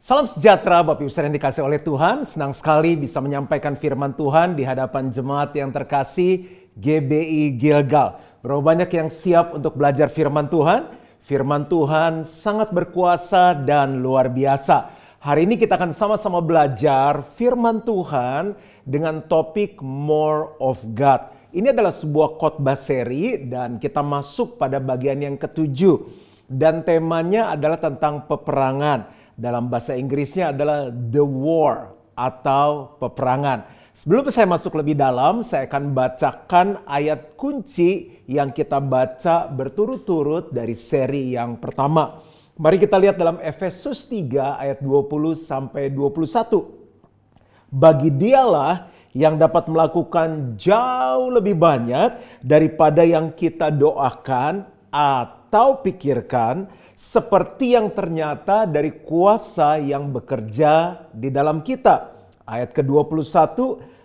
Salam sejahtera Bapak Ibu yang dikasih oleh Tuhan. Senang sekali bisa menyampaikan firman Tuhan di hadapan jemaat yang terkasih GBI Gilgal. Berapa banyak yang siap untuk belajar firman Tuhan? Firman Tuhan sangat berkuasa dan luar biasa. Hari ini kita akan sama-sama belajar firman Tuhan dengan topik More of God. Ini adalah sebuah khotbah seri dan kita masuk pada bagian yang ketujuh. Dan temanya adalah tentang peperangan dalam bahasa Inggrisnya adalah the war atau peperangan. Sebelum saya masuk lebih dalam, saya akan bacakan ayat kunci yang kita baca berturut-turut dari seri yang pertama. Mari kita lihat dalam Efesus 3 ayat 20 sampai 21. Bagi dialah yang dapat melakukan jauh lebih banyak daripada yang kita doakan atau pikirkan seperti yang ternyata dari kuasa yang bekerja di dalam kita. Ayat ke-21,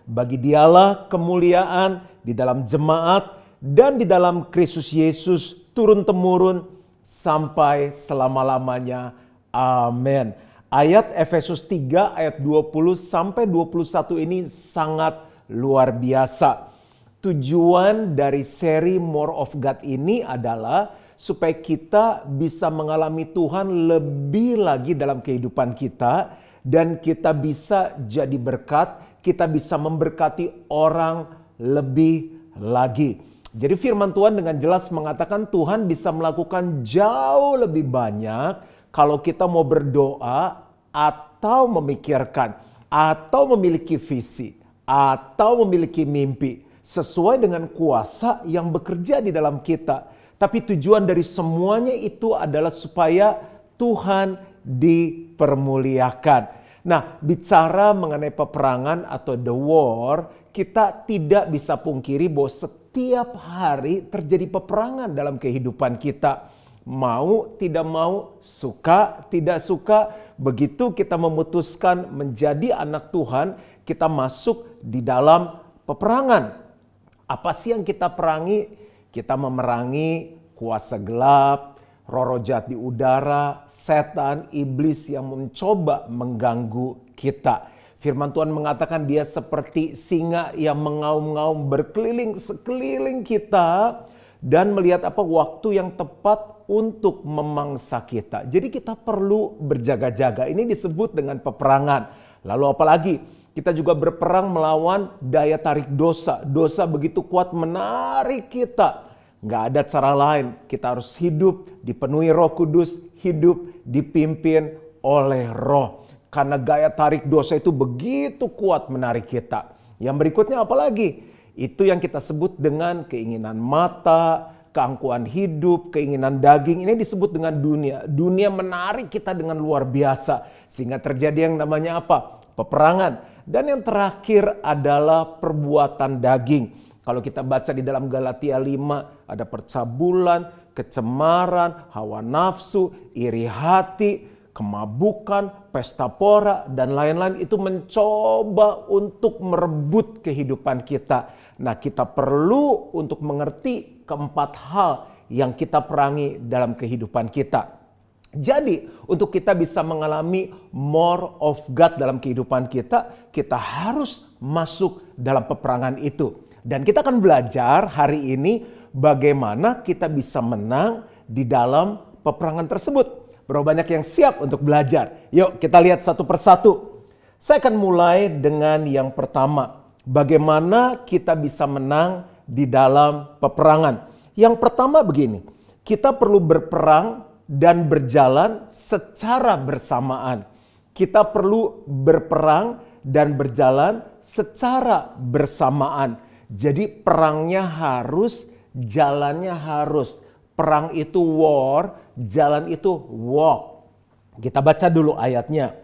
bagi dialah kemuliaan di dalam jemaat dan di dalam Kristus Yesus turun-temurun sampai selama-lamanya. Amin. Ayat Efesus 3 ayat 20 sampai 21 ini sangat luar biasa. Tujuan dari seri More of God ini adalah supaya kita bisa mengalami Tuhan lebih lagi dalam kehidupan kita dan kita bisa jadi berkat, kita bisa memberkati orang lebih lagi. Jadi firman Tuhan dengan jelas mengatakan Tuhan bisa melakukan jauh lebih banyak kalau kita mau berdoa atau memikirkan atau memiliki visi atau memiliki mimpi sesuai dengan kuasa yang bekerja di dalam kita. Tapi tujuan dari semuanya itu adalah supaya Tuhan dipermuliakan. Nah, bicara mengenai peperangan atau the war, kita tidak bisa pungkiri bahwa setiap hari terjadi peperangan dalam kehidupan kita. Mau, tidak mau, suka, tidak suka, begitu kita memutuskan menjadi anak Tuhan, kita masuk di dalam peperangan. Apa sih yang kita perangi? Kita memerangi kuasa gelap, roh jahat di udara, setan, iblis yang mencoba mengganggu kita. Firman Tuhan mengatakan dia seperti singa yang mengaum-ngaum berkeliling sekeliling kita dan melihat apa waktu yang tepat untuk memangsa kita. Jadi kita perlu berjaga-jaga. Ini disebut dengan peperangan. Lalu apalagi kita juga berperang melawan daya tarik dosa. Dosa begitu kuat menarik kita. Nggak ada cara lain. Kita harus hidup dipenuhi roh kudus. Hidup dipimpin oleh roh. Karena gaya tarik dosa itu begitu kuat menarik kita. Yang berikutnya apalagi? Itu yang kita sebut dengan keinginan mata, keangkuhan hidup, keinginan daging. Ini disebut dengan dunia. Dunia menarik kita dengan luar biasa. Sehingga terjadi yang namanya apa? Peperangan dan yang terakhir adalah perbuatan daging. Kalau kita baca di dalam Galatia 5 ada percabulan, kecemaran, hawa nafsu, iri hati, kemabukan, pesta pora dan lain-lain itu mencoba untuk merebut kehidupan kita. Nah, kita perlu untuk mengerti keempat hal yang kita perangi dalam kehidupan kita. Jadi, untuk kita bisa mengalami more of God dalam kehidupan kita, kita harus masuk dalam peperangan itu. Dan kita akan belajar hari ini bagaimana kita bisa menang di dalam peperangan tersebut. Berapa banyak yang siap untuk belajar? Yuk, kita lihat satu persatu. Saya akan mulai dengan yang pertama. Bagaimana kita bisa menang di dalam peperangan? Yang pertama begini, kita perlu berperang dan berjalan secara bersamaan. Kita perlu berperang dan berjalan secara bersamaan. Jadi perangnya harus, jalannya harus. Perang itu war, jalan itu walk. Kita baca dulu ayatnya.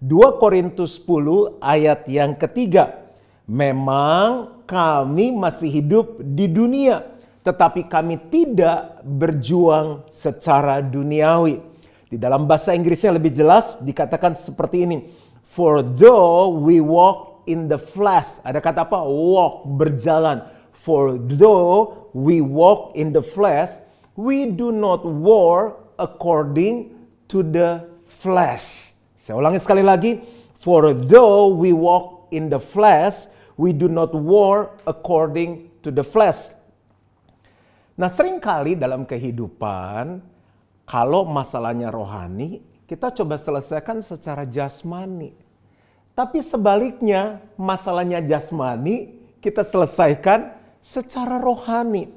2 Korintus 10 ayat yang ketiga. Memang kami masih hidup di dunia tetapi kami tidak berjuang secara duniawi. Di dalam bahasa Inggrisnya lebih jelas dikatakan seperti ini. For though we walk in the flesh. Ada kata apa? Walk, berjalan. For though we walk in the flesh, we do not war according to the flesh. Saya ulangi sekali lagi. For though we walk in the flesh, we do not war according to the flesh. Nah sering kali dalam kehidupan, kalau masalahnya rohani, kita coba selesaikan secara jasmani. Tapi sebaliknya, masalahnya jasmani, kita selesaikan secara rohani.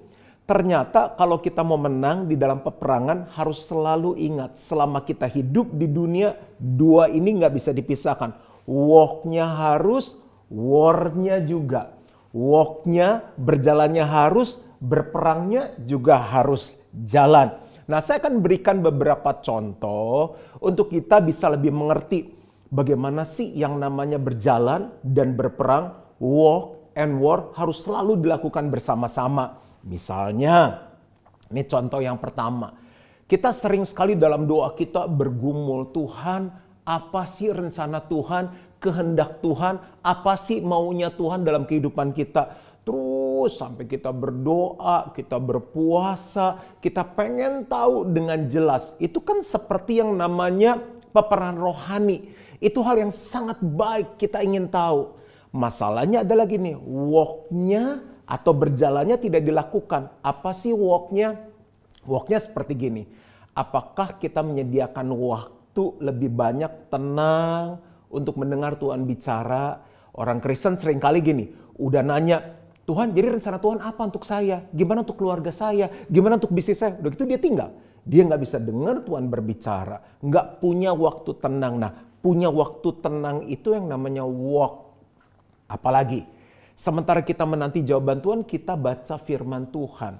Ternyata kalau kita mau menang di dalam peperangan harus selalu ingat selama kita hidup di dunia dua ini nggak bisa dipisahkan. Walknya harus, warnya juga. Walknya berjalannya harus, berperangnya juga harus jalan. Nah saya akan berikan beberapa contoh untuk kita bisa lebih mengerti bagaimana sih yang namanya berjalan dan berperang, walk and war harus selalu dilakukan bersama-sama. Misalnya, ini contoh yang pertama. Kita sering sekali dalam doa kita bergumul, Tuhan apa sih rencana Tuhan, kehendak Tuhan, apa sih maunya Tuhan dalam kehidupan kita. Terus sampai kita berdoa, kita berpuasa, kita pengen tahu dengan jelas. Itu kan seperti yang namanya peperangan rohani. Itu hal yang sangat baik kita ingin tahu. Masalahnya adalah gini, walknya atau berjalannya tidak dilakukan. Apa sih walknya? Walknya seperti gini. Apakah kita menyediakan waktu lebih banyak tenang untuk mendengar Tuhan bicara? Orang Kristen sering kali gini, udah nanya, Tuhan jadi rencana Tuhan apa untuk saya? Gimana untuk keluarga saya? Gimana untuk bisnis saya? Udah gitu dia tinggal. Dia nggak bisa dengar Tuhan berbicara. Nggak punya waktu tenang. Nah punya waktu tenang itu yang namanya walk. Apalagi Sementara kita menanti jawaban Tuhan, kita baca firman Tuhan.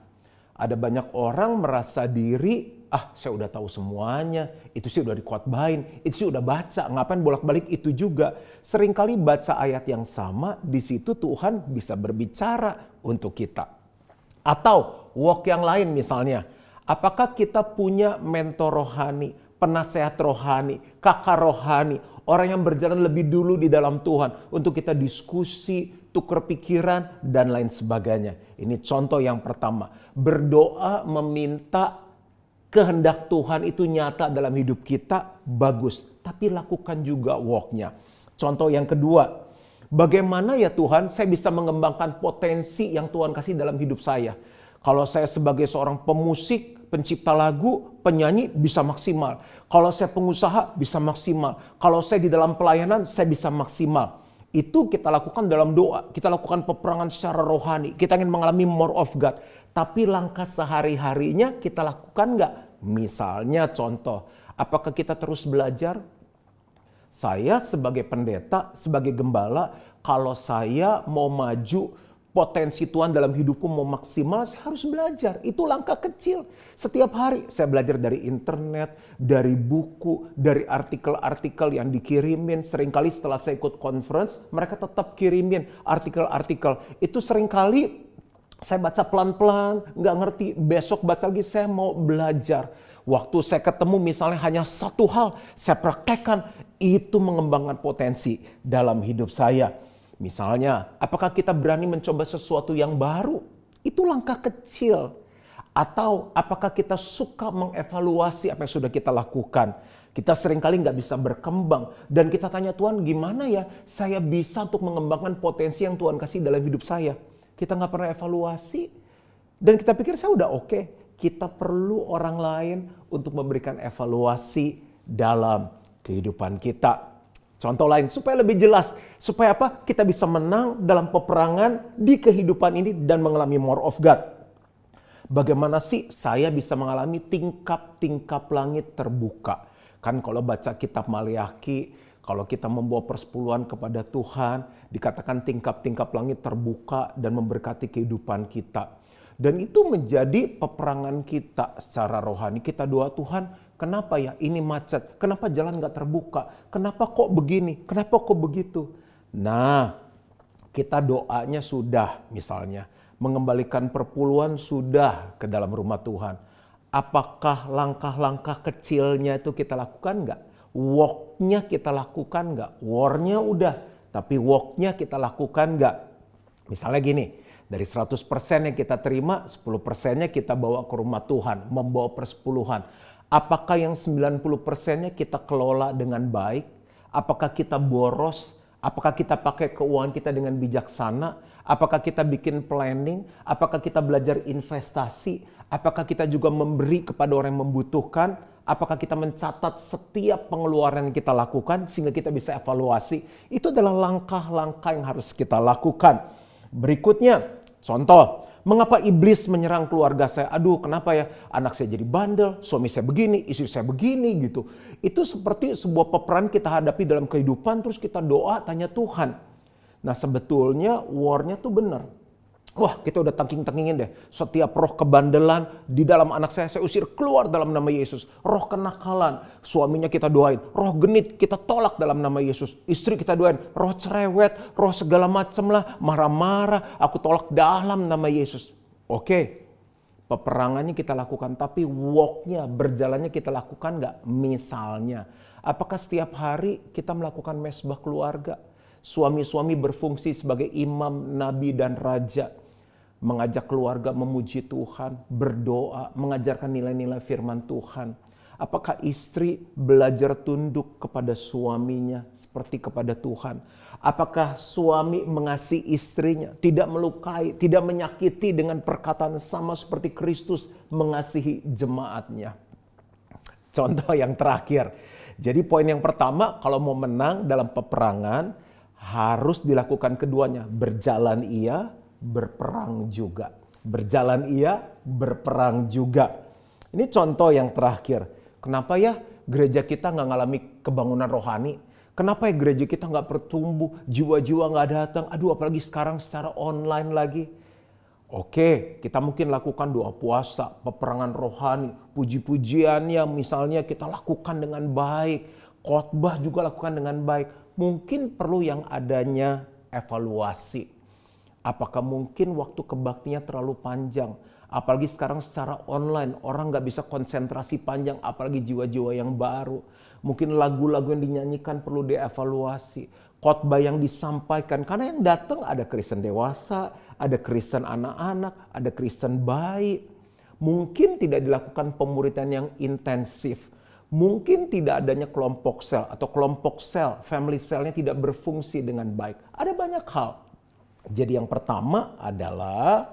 Ada banyak orang merasa diri, ah saya udah tahu semuanya, itu sih udah dikuatbahin, itu sih udah baca, ngapain bolak-balik itu juga. Seringkali baca ayat yang sama, di situ Tuhan bisa berbicara untuk kita. Atau walk yang lain misalnya, apakah kita punya mentor rohani, penasehat rohani, kakak rohani, orang yang berjalan lebih dulu di dalam Tuhan untuk kita diskusi, tukar pikiran, dan lain sebagainya. Ini contoh yang pertama. Berdoa meminta kehendak Tuhan itu nyata dalam hidup kita, bagus. Tapi lakukan juga walknya. Contoh yang kedua, bagaimana ya Tuhan saya bisa mengembangkan potensi yang Tuhan kasih dalam hidup saya. Kalau saya sebagai seorang pemusik, pencipta lagu, penyanyi bisa maksimal. Kalau saya pengusaha bisa maksimal. Kalau saya di dalam pelayanan saya bisa maksimal. Itu kita lakukan dalam doa. Kita lakukan peperangan secara rohani. Kita ingin mengalami more of God. Tapi langkah sehari-harinya kita lakukan nggak? Misalnya contoh, apakah kita terus belajar? Saya sebagai pendeta, sebagai gembala, kalau saya mau maju potensi Tuhan dalam hidupku mau maksimal, saya harus belajar. Itu langkah kecil. Setiap hari saya belajar dari internet, dari buku, dari artikel-artikel yang dikirimin. Seringkali setelah saya ikut conference, mereka tetap kirimin artikel-artikel. Itu sering kali saya baca pelan-pelan, nggak ngerti. Besok baca lagi, saya mau belajar. Waktu saya ketemu misalnya hanya satu hal, saya praktekkan. Itu mengembangkan potensi dalam hidup saya Misalnya, apakah kita berani mencoba sesuatu yang baru? Itu langkah kecil. Atau apakah kita suka mengevaluasi apa yang sudah kita lakukan? Kita sering kali nggak bisa berkembang. Dan kita tanya Tuhan gimana ya saya bisa untuk mengembangkan potensi yang Tuhan kasih dalam hidup saya. Kita nggak pernah evaluasi. Dan kita pikir saya udah oke. Okay. Kita perlu orang lain untuk memberikan evaluasi dalam kehidupan kita. Contoh lain supaya lebih jelas, supaya apa? Kita bisa menang dalam peperangan di kehidupan ini dan mengalami more of God. Bagaimana sih saya bisa mengalami tingkap-tingkap langit terbuka? Kan kalau baca kitab Maliaki, kalau kita membawa persepuluhan kepada Tuhan, dikatakan tingkap-tingkap langit terbuka dan memberkati kehidupan kita. Dan itu menjadi peperangan kita secara rohani. Kita doa Tuhan, Kenapa ya ini macet? Kenapa jalan nggak terbuka? Kenapa kok begini? Kenapa kok begitu? Nah, kita doanya sudah misalnya. Mengembalikan perpuluhan sudah ke dalam rumah Tuhan. Apakah langkah-langkah kecilnya itu kita lakukan nggak? Walknya kita lakukan nggak? Warnya udah, tapi walknya kita lakukan nggak? Misalnya gini, dari 100% yang kita terima, 10%-nya kita bawa ke rumah Tuhan, membawa persepuluhan Apakah yang 90 persennya kita kelola dengan baik? Apakah kita boros? Apakah kita pakai keuangan kita dengan bijaksana? Apakah kita bikin planning? Apakah kita belajar investasi? Apakah kita juga memberi kepada orang yang membutuhkan? Apakah kita mencatat setiap pengeluaran yang kita lakukan sehingga kita bisa evaluasi? Itu adalah langkah-langkah yang harus kita lakukan. Berikutnya, contoh, Mengapa iblis menyerang keluarga saya? Aduh, kenapa ya anak saya jadi bandel, suami saya begini, istri saya begini gitu. Itu seperti sebuah peperangan kita hadapi dalam kehidupan terus kita doa tanya Tuhan. Nah, sebetulnya warnya tuh benar. Wah kita udah tangking-tangkingin deh. Setiap roh kebandelan di dalam anak saya, saya usir keluar dalam nama Yesus. Roh kenakalan, suaminya kita doain. Roh genit kita tolak dalam nama Yesus. Istri kita doain. Roh cerewet, roh segala macam lah. Marah-marah, aku tolak dalam nama Yesus. Oke, peperangannya kita lakukan. Tapi walknya, berjalannya kita lakukan nggak? Misalnya, apakah setiap hari kita melakukan mesbah keluarga? Suami-suami berfungsi sebagai imam, nabi, dan raja mengajak keluarga memuji Tuhan, berdoa, mengajarkan nilai-nilai firman Tuhan. Apakah istri belajar tunduk kepada suaminya seperti kepada Tuhan? Apakah suami mengasihi istrinya, tidak melukai, tidak menyakiti dengan perkataan sama seperti Kristus mengasihi jemaatnya? Contoh yang terakhir. Jadi poin yang pertama, kalau mau menang dalam peperangan, harus dilakukan keduanya. Berjalan ia, berperang juga. Berjalan ia, berperang juga. Ini contoh yang terakhir. Kenapa ya gereja kita nggak ngalami kebangunan rohani? Kenapa ya gereja kita nggak bertumbuh, jiwa-jiwa nggak datang? Aduh apalagi sekarang secara online lagi. Oke, kita mungkin lakukan doa puasa, peperangan rohani, puji-pujiannya misalnya kita lakukan dengan baik. Khotbah juga lakukan dengan baik. Mungkin perlu yang adanya evaluasi Apakah mungkin waktu kebaktinya terlalu panjang? Apalagi sekarang secara online, orang nggak bisa konsentrasi panjang, apalagi jiwa-jiwa yang baru. Mungkin lagu-lagu yang dinyanyikan perlu dievaluasi. Khotbah yang disampaikan, karena yang datang ada Kristen dewasa, ada Kristen anak-anak, ada Kristen bayi. Mungkin tidak dilakukan pemuritan yang intensif. Mungkin tidak adanya kelompok sel atau kelompok sel, family cellnya tidak berfungsi dengan baik. Ada banyak hal jadi yang pertama adalah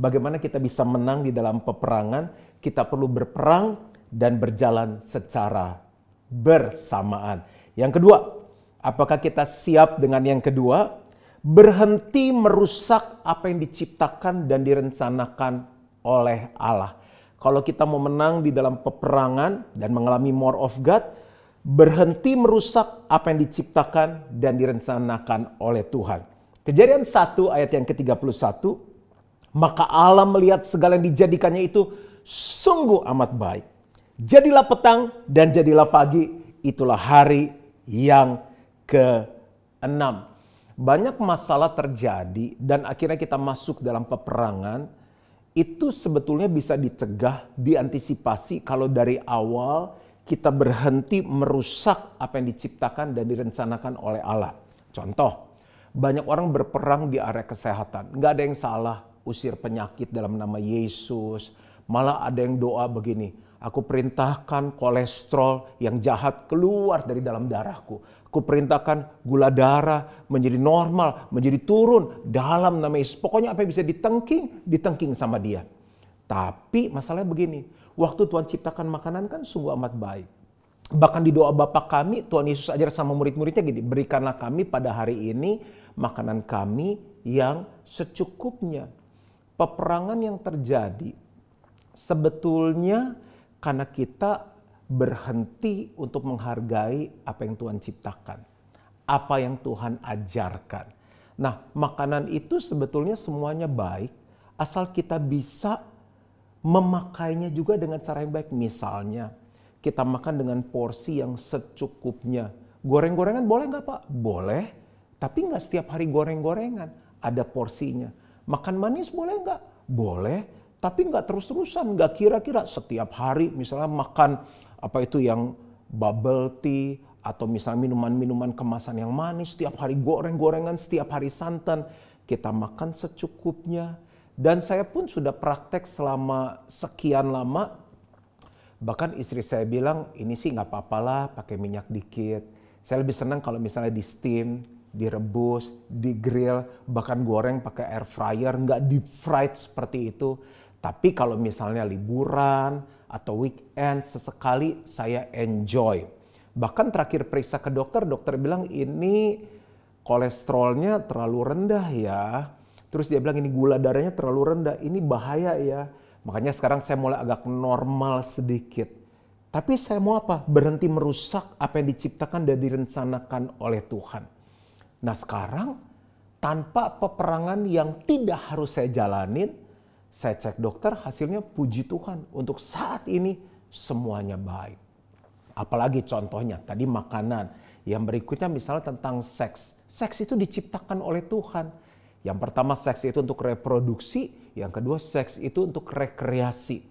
bagaimana kita bisa menang di dalam peperangan. Kita perlu berperang dan berjalan secara bersamaan. Yang kedua, apakah kita siap dengan yang kedua? Berhenti merusak apa yang diciptakan dan direncanakan oleh Allah. Kalau kita mau menang di dalam peperangan dan mengalami more of God, berhenti merusak apa yang diciptakan dan direncanakan oleh Tuhan. Kejadian 1 ayat yang ke-31, maka Allah melihat segala yang dijadikannya itu sungguh amat baik. Jadilah petang dan jadilah pagi, itulah hari yang ke-6. Banyak masalah terjadi dan akhirnya kita masuk dalam peperangan. Itu sebetulnya bisa dicegah, diantisipasi kalau dari awal kita berhenti merusak apa yang diciptakan dan direncanakan oleh Allah. Contoh, banyak orang berperang di area kesehatan. Nggak ada yang salah usir penyakit dalam nama Yesus. Malah ada yang doa begini, aku perintahkan kolesterol yang jahat keluar dari dalam darahku. Aku perintahkan gula darah menjadi normal, menjadi turun dalam nama Yesus. Pokoknya apa yang bisa ditengking, ditengking sama dia. Tapi masalahnya begini, waktu Tuhan ciptakan makanan kan sungguh amat baik. Bahkan di doa Bapak kami, Tuhan Yesus ajar sama murid-muridnya gini, berikanlah kami pada hari ini makanan kami yang secukupnya. Peperangan yang terjadi sebetulnya karena kita berhenti untuk menghargai apa yang Tuhan ciptakan, apa yang Tuhan ajarkan. Nah, makanan itu sebetulnya semuanya baik, asal kita bisa memakainya juga dengan cara yang baik. Misalnya, kita makan dengan porsi yang secukupnya. Goreng-gorengan boleh nggak Pak? Boleh. Tapi nggak setiap hari goreng-gorengan, ada porsinya. Makan manis boleh nggak? Boleh, tapi nggak terus-terusan, nggak kira-kira setiap hari misalnya makan apa itu yang bubble tea atau misalnya minuman-minuman kemasan yang manis, setiap hari goreng-gorengan, setiap hari santan. Kita makan secukupnya. Dan saya pun sudah praktek selama sekian lama. Bahkan istri saya bilang, ini sih nggak apa-apalah pakai minyak dikit Saya lebih senang kalau misalnya di steam, direbus, di grill, bahkan goreng pakai air fryer, nggak deep fried seperti itu. Tapi kalau misalnya liburan atau weekend, sesekali saya enjoy. Bahkan terakhir periksa ke dokter, dokter bilang ini kolesterolnya terlalu rendah ya. Terus dia bilang ini gula darahnya terlalu rendah, ini bahaya ya. Makanya sekarang saya mulai agak normal sedikit. Tapi saya mau apa? Berhenti merusak apa yang diciptakan dan direncanakan oleh Tuhan. Nah sekarang tanpa peperangan yang tidak harus saya jalanin, saya cek dokter hasilnya puji Tuhan untuk saat ini semuanya baik. Apalagi contohnya tadi makanan. Yang berikutnya misalnya tentang seks. Seks itu diciptakan oleh Tuhan. Yang pertama seks itu untuk reproduksi, yang kedua seks itu untuk rekreasi.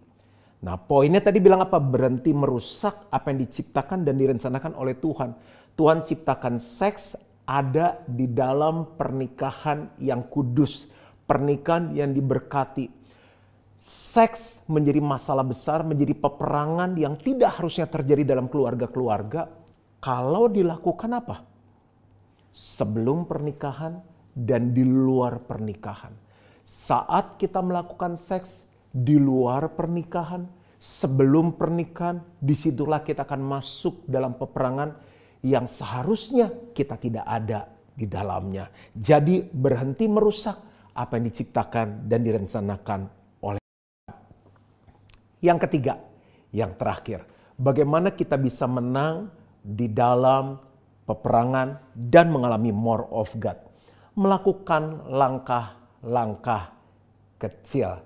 Nah poinnya tadi bilang apa? Berhenti merusak apa yang diciptakan dan direncanakan oleh Tuhan. Tuhan ciptakan seks ada di dalam pernikahan yang kudus. Pernikahan yang diberkati. Seks menjadi masalah besar, menjadi peperangan yang tidak harusnya terjadi dalam keluarga-keluarga. Kalau dilakukan apa? Sebelum pernikahan, dan di luar pernikahan. Saat kita melakukan seks di luar pernikahan, sebelum pernikahan, di situlah kita akan masuk dalam peperangan yang seharusnya kita tidak ada di dalamnya. Jadi berhenti merusak apa yang diciptakan dan direncanakan oleh Yang ketiga, yang terakhir, bagaimana kita bisa menang di dalam peperangan dan mengalami more of God melakukan langkah-langkah kecil.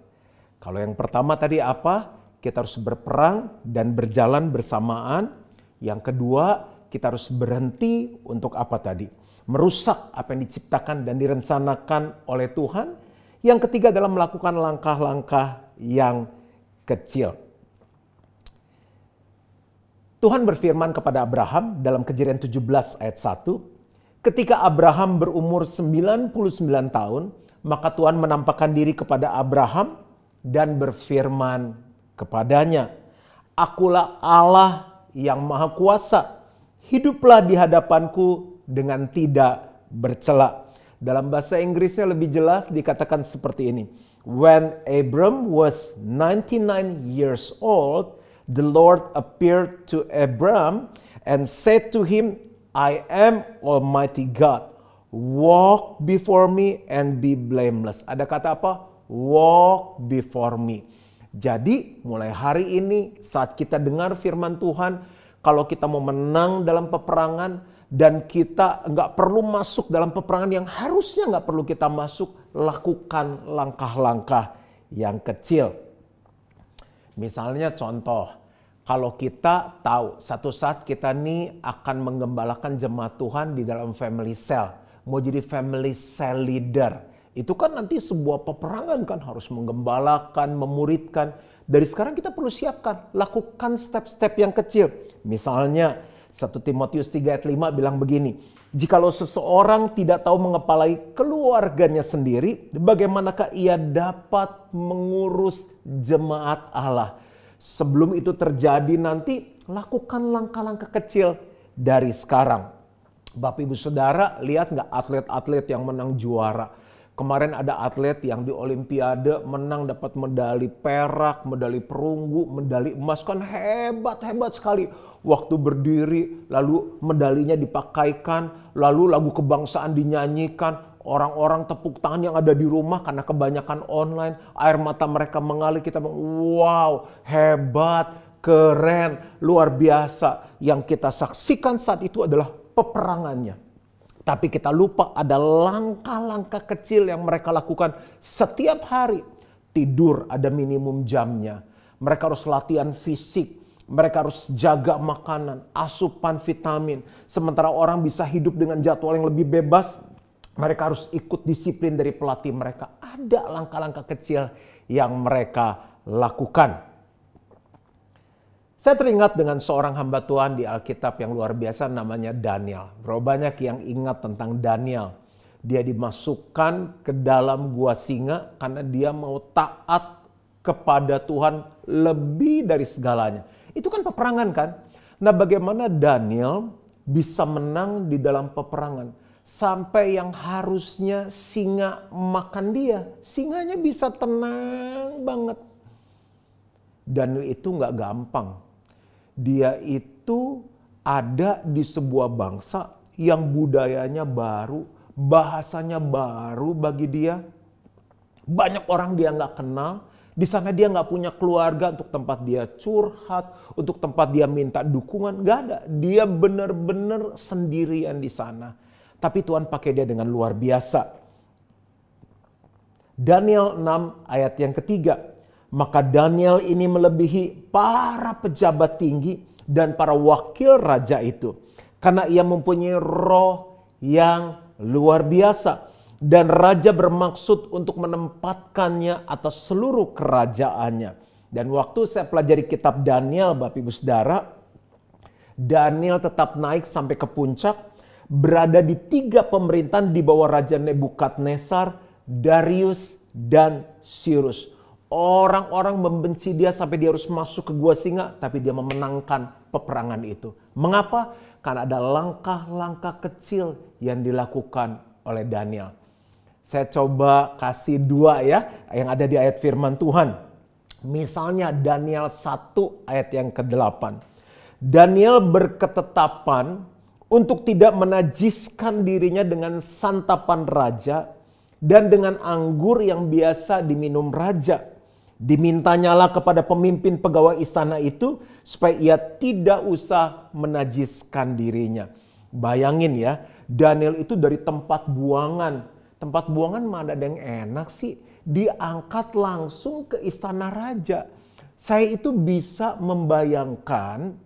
Kalau yang pertama tadi apa? Kita harus berperang dan berjalan bersamaan. Yang kedua, kita harus berhenti untuk apa tadi? Merusak apa yang diciptakan dan direncanakan oleh Tuhan. Yang ketiga adalah melakukan langkah-langkah yang kecil. Tuhan berfirman kepada Abraham dalam kejadian 17 ayat 1, Ketika Abraham berumur 99 tahun, maka Tuhan menampakkan diri kepada Abraham dan berfirman kepadanya, Akulah Allah yang maha kuasa, hiduplah di hadapanku dengan tidak bercela. Dalam bahasa Inggrisnya lebih jelas dikatakan seperti ini. When Abram was 99 years old, the Lord appeared to Abram and said to him, I am Almighty God. Walk before me and be blameless. Ada kata apa? Walk before me. Jadi mulai hari ini saat kita dengar firman Tuhan, kalau kita mau menang dalam peperangan dan kita nggak perlu masuk dalam peperangan yang harusnya nggak perlu kita masuk, lakukan langkah-langkah yang kecil. Misalnya contoh, kalau kita tahu satu saat kita nih akan menggembalakan jemaat Tuhan di dalam family cell, mau jadi family cell leader, itu kan nanti sebuah peperangan kan harus menggembalakan, memuridkan. Dari sekarang kita perlu siapkan, lakukan step-step yang kecil. Misalnya 1 Timotius 3 ayat 5 bilang begini, Jikalau seseorang tidak tahu mengepalai keluarganya sendiri, bagaimanakah ia dapat mengurus jemaat Allah? sebelum itu terjadi nanti lakukan langkah-langkah kecil dari sekarang. Bapak ibu saudara lihat nggak atlet-atlet yang menang juara. Kemarin ada atlet yang di Olimpiade menang dapat medali perak, medali perunggu, medali emas kan hebat hebat sekali. Waktu berdiri lalu medalinya dipakaikan, lalu lagu kebangsaan dinyanyikan, orang-orang tepuk tangan yang ada di rumah karena kebanyakan online, air mata mereka mengalir, kita bilang, wow, hebat, keren, luar biasa. Yang kita saksikan saat itu adalah peperangannya. Tapi kita lupa ada langkah-langkah kecil yang mereka lakukan setiap hari. Tidur ada minimum jamnya. Mereka harus latihan fisik. Mereka harus jaga makanan, asupan vitamin. Sementara orang bisa hidup dengan jadwal yang lebih bebas, mereka harus ikut disiplin dari pelatih mereka. Ada langkah-langkah kecil yang mereka lakukan. Saya teringat dengan seorang hamba Tuhan di Alkitab yang luar biasa namanya Daniel. Berapa banyak yang ingat tentang Daniel. Dia dimasukkan ke dalam gua singa karena dia mau taat kepada Tuhan lebih dari segalanya. Itu kan peperangan kan? Nah bagaimana Daniel bisa menang di dalam peperangan. Sampai yang harusnya singa makan dia, singanya bisa tenang banget. Dan itu nggak gampang. Dia itu ada di sebuah bangsa yang budayanya baru, bahasanya baru bagi dia. Banyak orang dia nggak kenal, di sana dia nggak punya keluarga untuk tempat dia curhat, untuk tempat dia minta dukungan. Gak ada. Dia benar-benar sendirian di sana. Tapi Tuhan pakai dia dengan luar biasa. Daniel 6 ayat yang ketiga. Maka Daniel ini melebihi para pejabat tinggi dan para wakil raja itu. Karena ia mempunyai roh yang luar biasa dan raja bermaksud untuk menempatkannya atas seluruh kerajaannya. Dan waktu saya pelajari kitab Daniel, Bapak Ibu Saudara, Daniel tetap naik sampai ke puncak, berada di tiga pemerintahan di bawah Raja Nebukadnezar, Darius, dan Cyrus. Orang-orang membenci dia sampai dia harus masuk ke gua singa, tapi dia memenangkan peperangan itu. Mengapa? Karena ada langkah-langkah kecil yang dilakukan oleh Daniel. Saya coba kasih dua ya yang ada di ayat firman Tuhan. Misalnya Daniel 1 ayat yang ke-8. Daniel berketetapan untuk tidak menajiskan dirinya dengan santapan raja dan dengan anggur yang biasa diminum raja. Dimintanyalah kepada pemimpin pegawai istana itu supaya ia tidak usah menajiskan dirinya. Bayangin ya, Daniel itu dari tempat buangan Tempat buangan mana ada yang enak sih? Diangkat langsung ke istana raja. Saya itu bisa membayangkan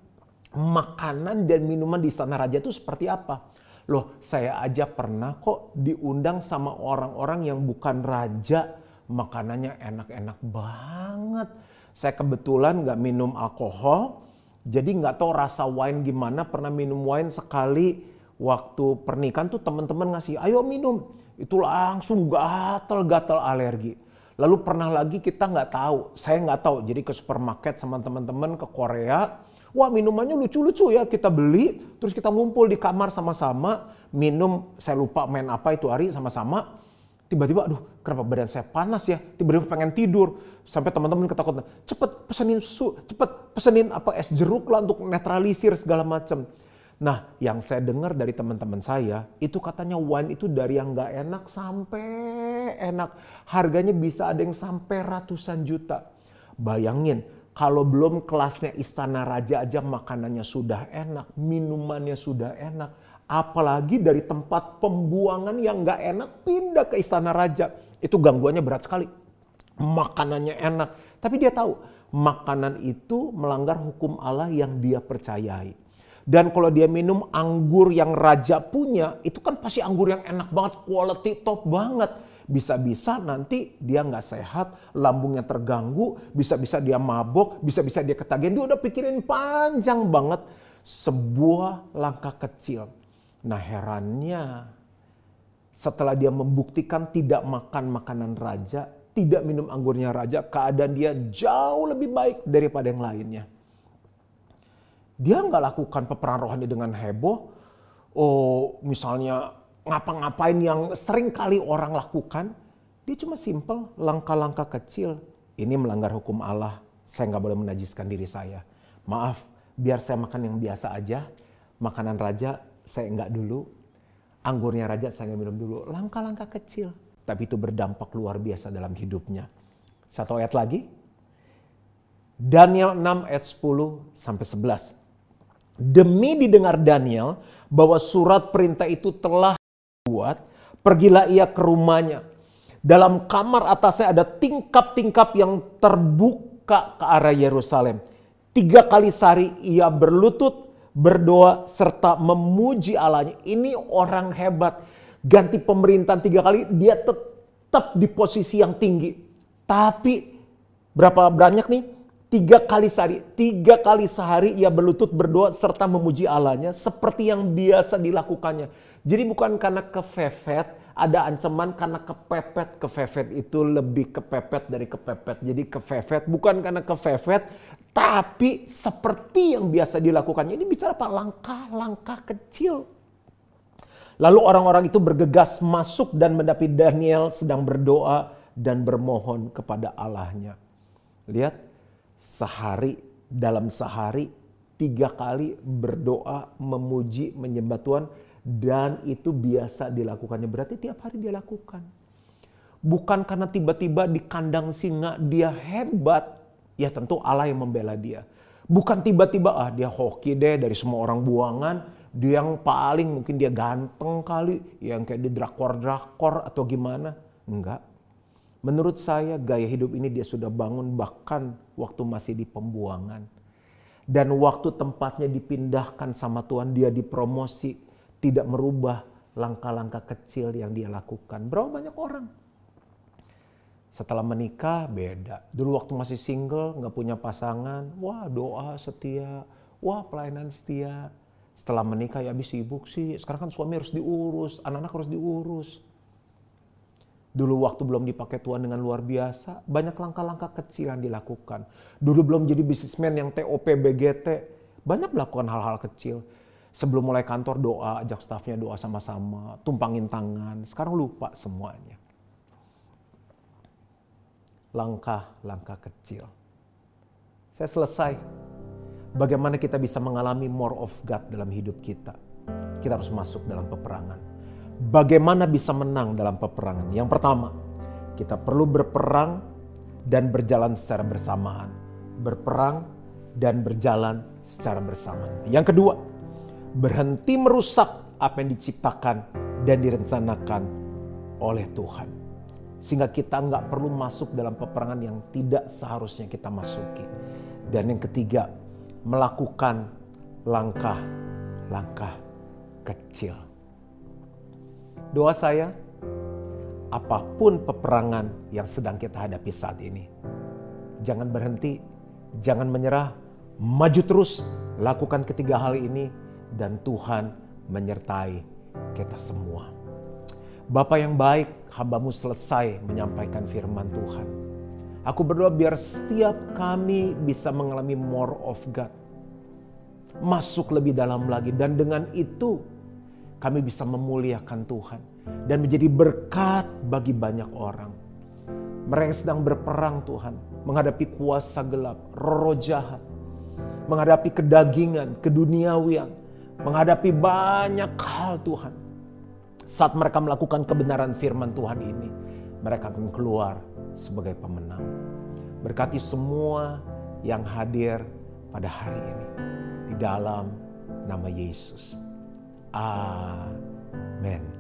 makanan dan minuman di istana raja itu seperti apa. Loh, saya aja pernah kok diundang sama orang-orang yang bukan raja. Makanannya enak-enak banget. Saya kebetulan nggak minum alkohol, jadi nggak tahu rasa wine gimana. Pernah minum wine sekali waktu pernikahan tuh teman-teman ngasih, ayo minum itu langsung gatal-gatal alergi. Lalu pernah lagi kita nggak tahu, saya nggak tahu. Jadi ke supermarket sama teman-teman ke Korea, wah minumannya lucu-lucu ya kita beli, terus kita ngumpul di kamar sama-sama minum. Saya lupa main apa itu hari sama-sama. Tiba-tiba, aduh kenapa badan saya panas ya? Tiba-tiba pengen tidur. Sampai teman-teman ketakutan, cepet pesenin susu, cepet pesenin apa es jeruk lah untuk netralisir segala macam. Nah, yang saya dengar dari teman-teman saya, itu katanya wine itu dari yang nggak enak sampai enak. Harganya bisa ada yang sampai ratusan juta. Bayangin, kalau belum kelasnya istana raja aja makanannya sudah enak, minumannya sudah enak. Apalagi dari tempat pembuangan yang nggak enak pindah ke istana raja. Itu gangguannya berat sekali. Makanannya enak. Tapi dia tahu, makanan itu melanggar hukum Allah yang dia percayai. Dan kalau dia minum anggur yang raja punya, itu kan pasti anggur yang enak banget, quality top banget. Bisa-bisa nanti dia nggak sehat, lambungnya terganggu, bisa-bisa dia mabok, bisa-bisa dia ketagihan. Dia udah pikirin panjang banget sebuah langkah kecil. Nah herannya setelah dia membuktikan tidak makan makanan raja, tidak minum anggurnya raja, keadaan dia jauh lebih baik daripada yang lainnya. Dia nggak lakukan peperangan rohani dengan heboh. Oh, misalnya ngapa-ngapain yang sering kali orang lakukan. Dia cuma simple, langkah-langkah kecil. Ini melanggar hukum Allah. Saya nggak boleh menajiskan diri saya. Maaf, biar saya makan yang biasa aja. Makanan raja saya nggak dulu. Anggurnya raja saya minum dulu. Langkah-langkah kecil. Tapi itu berdampak luar biasa dalam hidupnya. Satu ayat lagi. Daniel 6 ayat 10 sampai 11. Demi didengar Daniel bahwa surat perintah itu telah dibuat, pergilah ia ke rumahnya. Dalam kamar atasnya ada tingkap-tingkap yang terbuka ke arah Yerusalem. Tiga kali sehari ia berlutut, berdoa, serta memuji Allahnya. Ini orang hebat. Ganti pemerintahan tiga kali, dia tetap di posisi yang tinggi. Tapi berapa banyak nih? Tiga kali sehari, tiga kali sehari ia berlutut berdoa serta memuji Allahnya seperti yang biasa dilakukannya. Jadi bukan karena kefefet Ada ancaman karena kepepet. Kefefet itu lebih kepepet dari kepepet. Jadi kefefet bukan karena kefefet, tapi seperti yang biasa dilakukannya. Ini bicara apa? Langkah-langkah kecil. Lalu orang-orang itu bergegas masuk dan mendapi Daniel sedang berdoa dan bermohon kepada Allahnya. Lihat, sehari dalam sehari tiga kali berdoa, memuji, menyembah Tuhan dan itu biasa dilakukannya. Berarti tiap hari dia lakukan. Bukan karena tiba-tiba di kandang singa dia hebat. Ya tentu Allah yang membela dia. Bukan tiba-tiba ah dia hoki deh dari semua orang buangan. Dia yang paling mungkin dia ganteng kali. Yang kayak di drakor-drakor atau gimana. Enggak. Menurut saya gaya hidup ini dia sudah bangun bahkan waktu masih di pembuangan. Dan waktu tempatnya dipindahkan sama Tuhan dia dipromosi tidak merubah langkah-langkah kecil yang dia lakukan. Berapa banyak orang? Setelah menikah beda. Dulu waktu masih single, nggak punya pasangan, wah doa setia, wah pelayanan setia. Setelah menikah ya habis sibuk sih. Sekarang kan suami harus diurus, anak-anak harus diurus. Dulu waktu belum dipakai Tuhan dengan luar biasa, banyak langkah-langkah kecil yang dilakukan. Dulu belum jadi bisnismen yang TOP BGT, banyak melakukan hal-hal kecil. Sebelum mulai kantor doa, ajak stafnya doa sama-sama, tumpangin tangan. Sekarang lupa semuanya. Langkah-langkah kecil. Saya selesai. Bagaimana kita bisa mengalami more of God dalam hidup kita? Kita harus masuk dalam peperangan. Bagaimana bisa menang dalam peperangan? Yang pertama, kita perlu berperang dan berjalan secara bersamaan. Berperang dan berjalan secara bersamaan. Yang kedua, berhenti merusak apa yang diciptakan dan direncanakan oleh Tuhan. Sehingga kita nggak perlu masuk dalam peperangan yang tidak seharusnya kita masuki. Dan yang ketiga, melakukan langkah-langkah kecil. Doa saya, apa pun peperangan yang sedang kita hadapi saat ini, jangan berhenti, jangan menyerah, maju terus, lakukan ketiga hal ini dan Tuhan menyertai kita semua. Bapak yang baik, hambamu selesai menyampaikan firman Tuhan. Aku berdoa biar setiap kami bisa mengalami more of God. Masuk lebih dalam lagi dan dengan itu kami bisa memuliakan Tuhan. Dan menjadi berkat bagi banyak orang. Mereka sedang berperang Tuhan. Menghadapi kuasa gelap, roh jahat. Menghadapi kedagingan, keduniawian menghadapi banyak hal Tuhan. Saat mereka melakukan kebenaran firman Tuhan ini, mereka akan keluar sebagai pemenang. Berkati semua yang hadir pada hari ini di dalam nama Yesus. Amin.